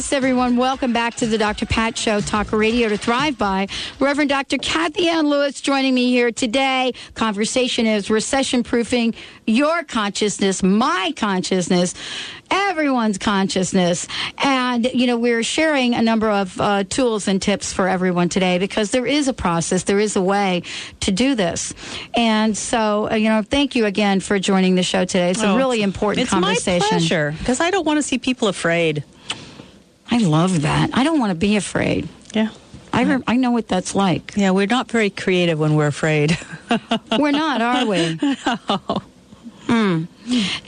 Yes, everyone, welcome back to the Dr. Pat Show, Talk Radio to Thrive By. Reverend Dr. Kathy Ann Lewis joining me here today. Conversation is recession proofing your consciousness, my consciousness, everyone's consciousness. And, you know, we're sharing a number of uh, tools and tips for everyone today because there is a process, there is a way to do this. And so, uh, you know, thank you again for joining the show today. It's a Oh, really important it's conversation. my pleasure because I don't want to see people afraid. I love that. I don't want to be afraid. Yeah. I, re- I know what that's like. Yeah, we're not very creative when we're afraid. [laughs] We're not, are we? [laughs] Mm.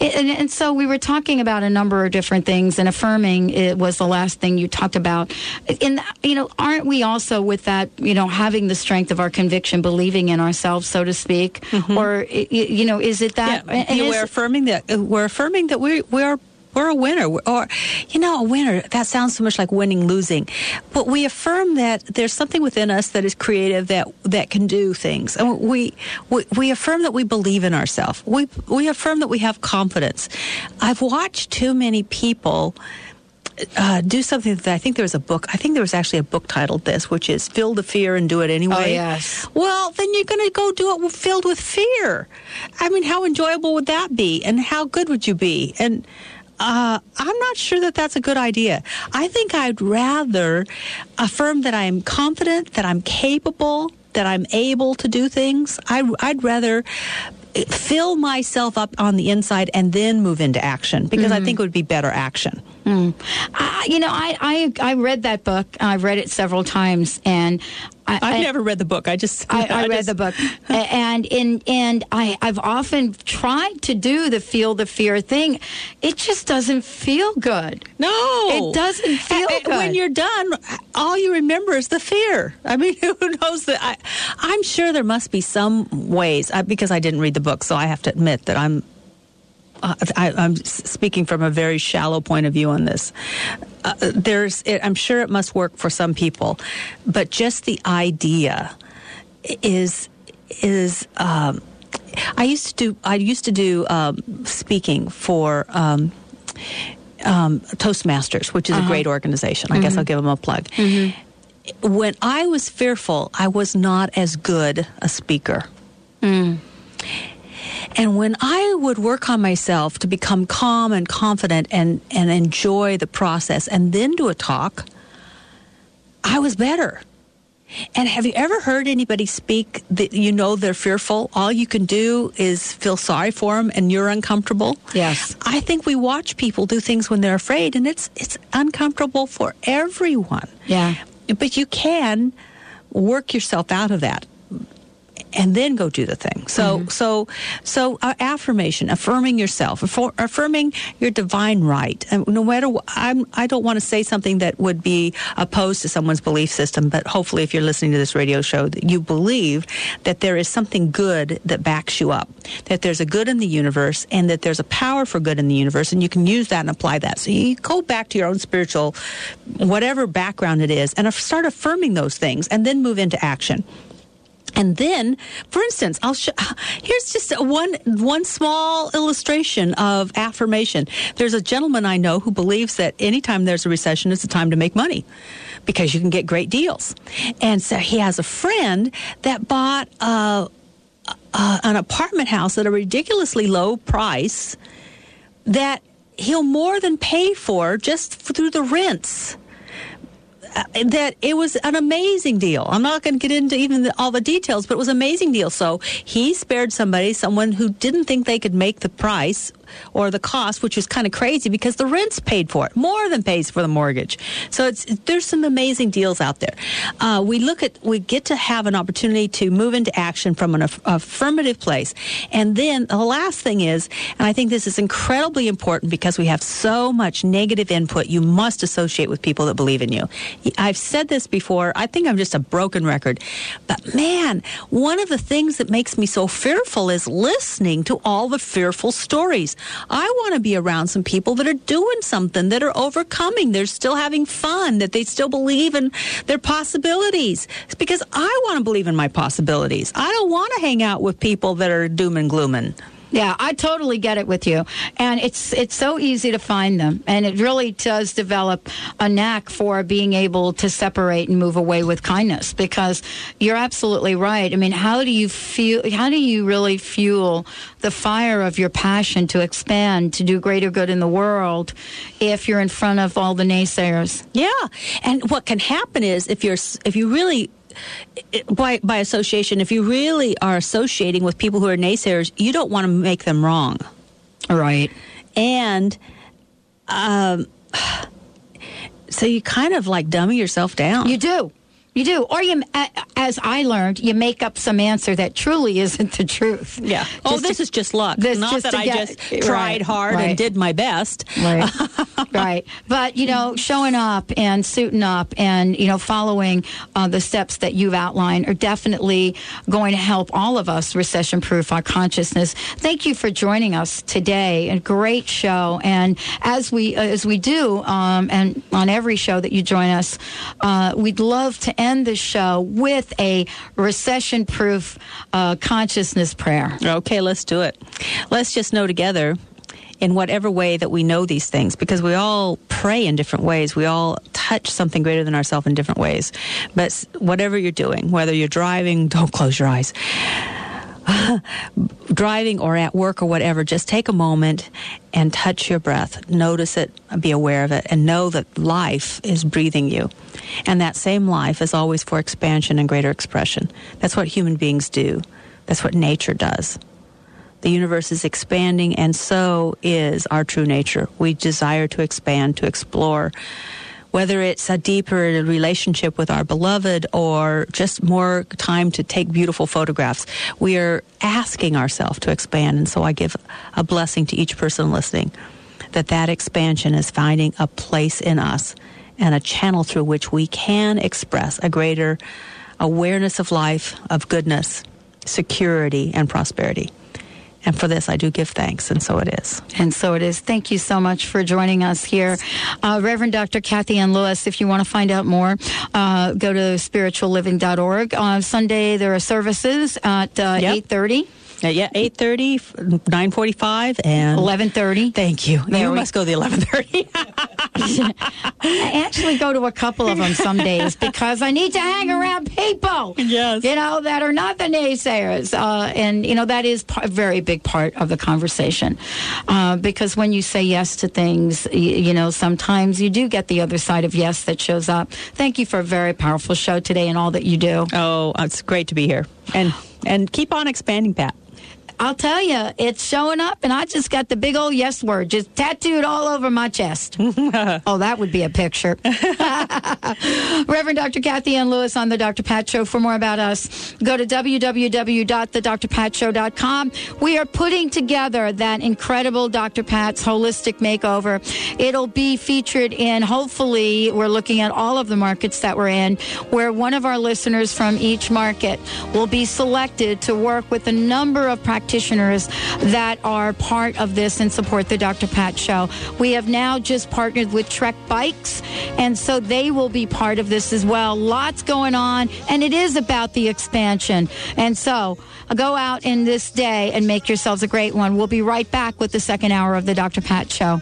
And, and so we were talking about a number of different things, and affirming it was the last thing you talked about. And you know, aren't we also with that? You know, having the strength of our conviction, believing in ourselves, so to speak, or y- y- you know, is it that? Yeah, we're affirming that uh, we're affirming that we we're we're a winner, or you know, a winner. That sounds so much like winning, losing, but we affirm that there's something within us that is creative that that can do things, and we we, we affirm that we believe in ourselves. We we affirm that we have confidence. I've watched too many people. Uh, do something that I think there was a book. I think there was actually a book titled this, which is "Feel the Fear and Do It Anyway." Oh, yes. Well, then you're going to go do it filled with fear. I mean, how enjoyable would that be? And how good would you be? And uh, I'm not sure that that's a good idea. I think I'd rather affirm that I'm confident, that I'm capable, that I'm able to do things. I, I'd rather fill myself up on the inside and then move into action because I Mhm. think it would be better action. Mm. I, you know, I, I I read that book. I've read it several times, and I, I've never read the book. I just I, [laughs] I I read just- the book, [laughs] and and and I I've often tried to do the feel the fear thing. It just doesn't feel good. No, it doesn't feel Uh, uh, good. When you're done, all you remember is the fear. I mean, [laughs] who knows that? I, I'm sure there must be some ways I, because I didn't read the book, so I have to admit that I'm. Uh, I, I'm speaking from a very shallow point of view on this. Uh, there's, it, I'm sure it must work for some people, but just the idea is is. Um, I used to do. I used to do um, speaking for. Um, um, Toastmasters, which is a Uh-huh. great organization. I guess Mhm. I'll give them a plug. When I was fearful, I was not as good a speaker. And when I would work on myself to become calm and confident and, and enjoy the process and then do a talk, I was better. And have you ever heard anybody speak that you know they're fearful? All you can do is feel sorry for them and you're uncomfortable? Yes. I think we watch people do things when they're afraid and it's it's uncomfortable for everyone. Yeah. But you can work yourself out of that and then go do the thing. So, so, so uh, affirmation, affirming yourself, affor- affirming your divine right. And no matter, I'm, I don't want to say something that would be opposed to someone's belief system, but hopefully, if you're listening to this radio show, that you believe that there is something good that backs you up, that there's a good in the universe, and that there's a power for good in the universe, and you can use that and apply that. So you go back to your own spiritual, whatever background it is, and start affirming those things, and then move into action. And then, for instance, I'll show, here's just one one small illustration of affirmation. There's a gentleman I know who believes that anytime there's a recession, it's the time to make money because you can get great deals. And so he has a friend that bought a, a, an apartment house at a ridiculously low price that he'll more than pay for just through the rents that it was an amazing deal. I'm not going to get into even the, all the details, but it was an amazing deal. So he spared somebody, someone who didn't think they could make the price or the cost, which was kind of crazy because the rent's paid for it, more than pays for the mortgage. So it's there's some amazing deals out there. Uh, we look at we get to have an opportunity to move into action from an aff- affirmative place, and then the last thing is, and I think this is incredibly important because we have so much negative input. You must associate with people that believe in you. I've said this before. I think I'm just a broken record, but man, one of the things that makes me so fearful is listening to all the fearful stories. I want to be around some people that are doing something, that are overcoming, they're still having fun, that they still believe in their possibilities. It's because I want to believe in my possibilities. I don't want to hang out with people that are doom and glooming. Yeah, I totally get it with you. And it's it's so easy to find them. And it really does develop a knack for being able to separate and move away with kindness because you're absolutely right. I mean, how do you feel how do you really fuel the fire of your passion to expand, to do greater good in the world if you're in front of all the naysayers? Yeah. And what can happen is if you're if you really by by association, if you really are associating with people who are naysayers, you don't want to make them wrong. Right. And um [sighs] so you kind of like dummy yourself down. You do. You do. Or you, as I learned, you make up some answer that truly isn't the truth. Yeah. Oh, this to- is just luck. this Not just that I get- just right, tried hard right. and did my best. Right. [laughs] right. But, you know, showing up and suiting up and, you know, following uh, the steps that you've outlined are definitely going to help all of us recession proof our consciousness. Thank you for joining us today. A great show. And as we, uh, as we do, um, and on every show that you join us, uh, we'd love to end the show with a recession proof uh, consciousness prayer. Okay, let's do it. Let's just know together in whatever way that we know these things because we all pray in different ways. We all touch something greater than ourselves in different ways. But whatever you're doing, whether you're driving, don't close your eyes. [laughs] driving or at work or whatever, just take a moment and touch your breath. Notice it, be aware of it, and know that life is breathing you. And that same life is always for expansion and greater expression. That's what human beings do, that's what nature does. The universe is expanding, and so is our true nature. We desire to expand, to explore, whether it's a deeper relationship with our beloved or just more time to take beautiful photographs. We are asking ourselves to expand, and so I give a blessing to each person listening that that expansion is finding a place in us and a channel through which we can express a greater awareness of life, of goodness, security, and prosperity. And for this, I do give thanks, and so it is. And so it is. Thank you so much for joining us here. Uh, Reverend Dr. Kathy Ann Lewis, if you want to find out more, uh, go to spiritualliving.org. On Sunday, there are services at uh, Yep. 8.30. Uh, yeah, 8.30, 9.45, and... 11.30. Thank you. There you we- must go the 11.30. [laughs] I actually go to a couple of them some days because I need to hang around people. Yes. You know, that are not the naysayers. Uh, and, you know, that is a very big part of the conversation. Uh, because when you say yes to things, y- you know, sometimes you do get the other side of yes that shows up. Thank you for a very powerful show today and all that you do. Oh, it's great to be here. And and keep on expanding, Pat. I'll tell you, it's showing up, and I just got the big old yes word just tattooed all over my chest. [laughs] oh, that would be a picture. [laughs] Reverend Dr. Kathy Ann Lewis on The Dr. Pat Show. For more about us, go to www.thedrpatshow.com. We are putting together that incredible Dr. Pat's holistic makeover. It'll be featured in, hopefully, we're looking at all of the markets that we're in, where one of our listeners from each market will be selected to work with a number of practitioners that are part of this and support the Dr. Pat Show. We have now just partnered with Trek Bikes, and so they will be part of this as well. Lots going on, and it is about the expansion. And so uh, go out in this day and make yourselves a great one. We'll be right back with the second hour of the Dr. Pat Show.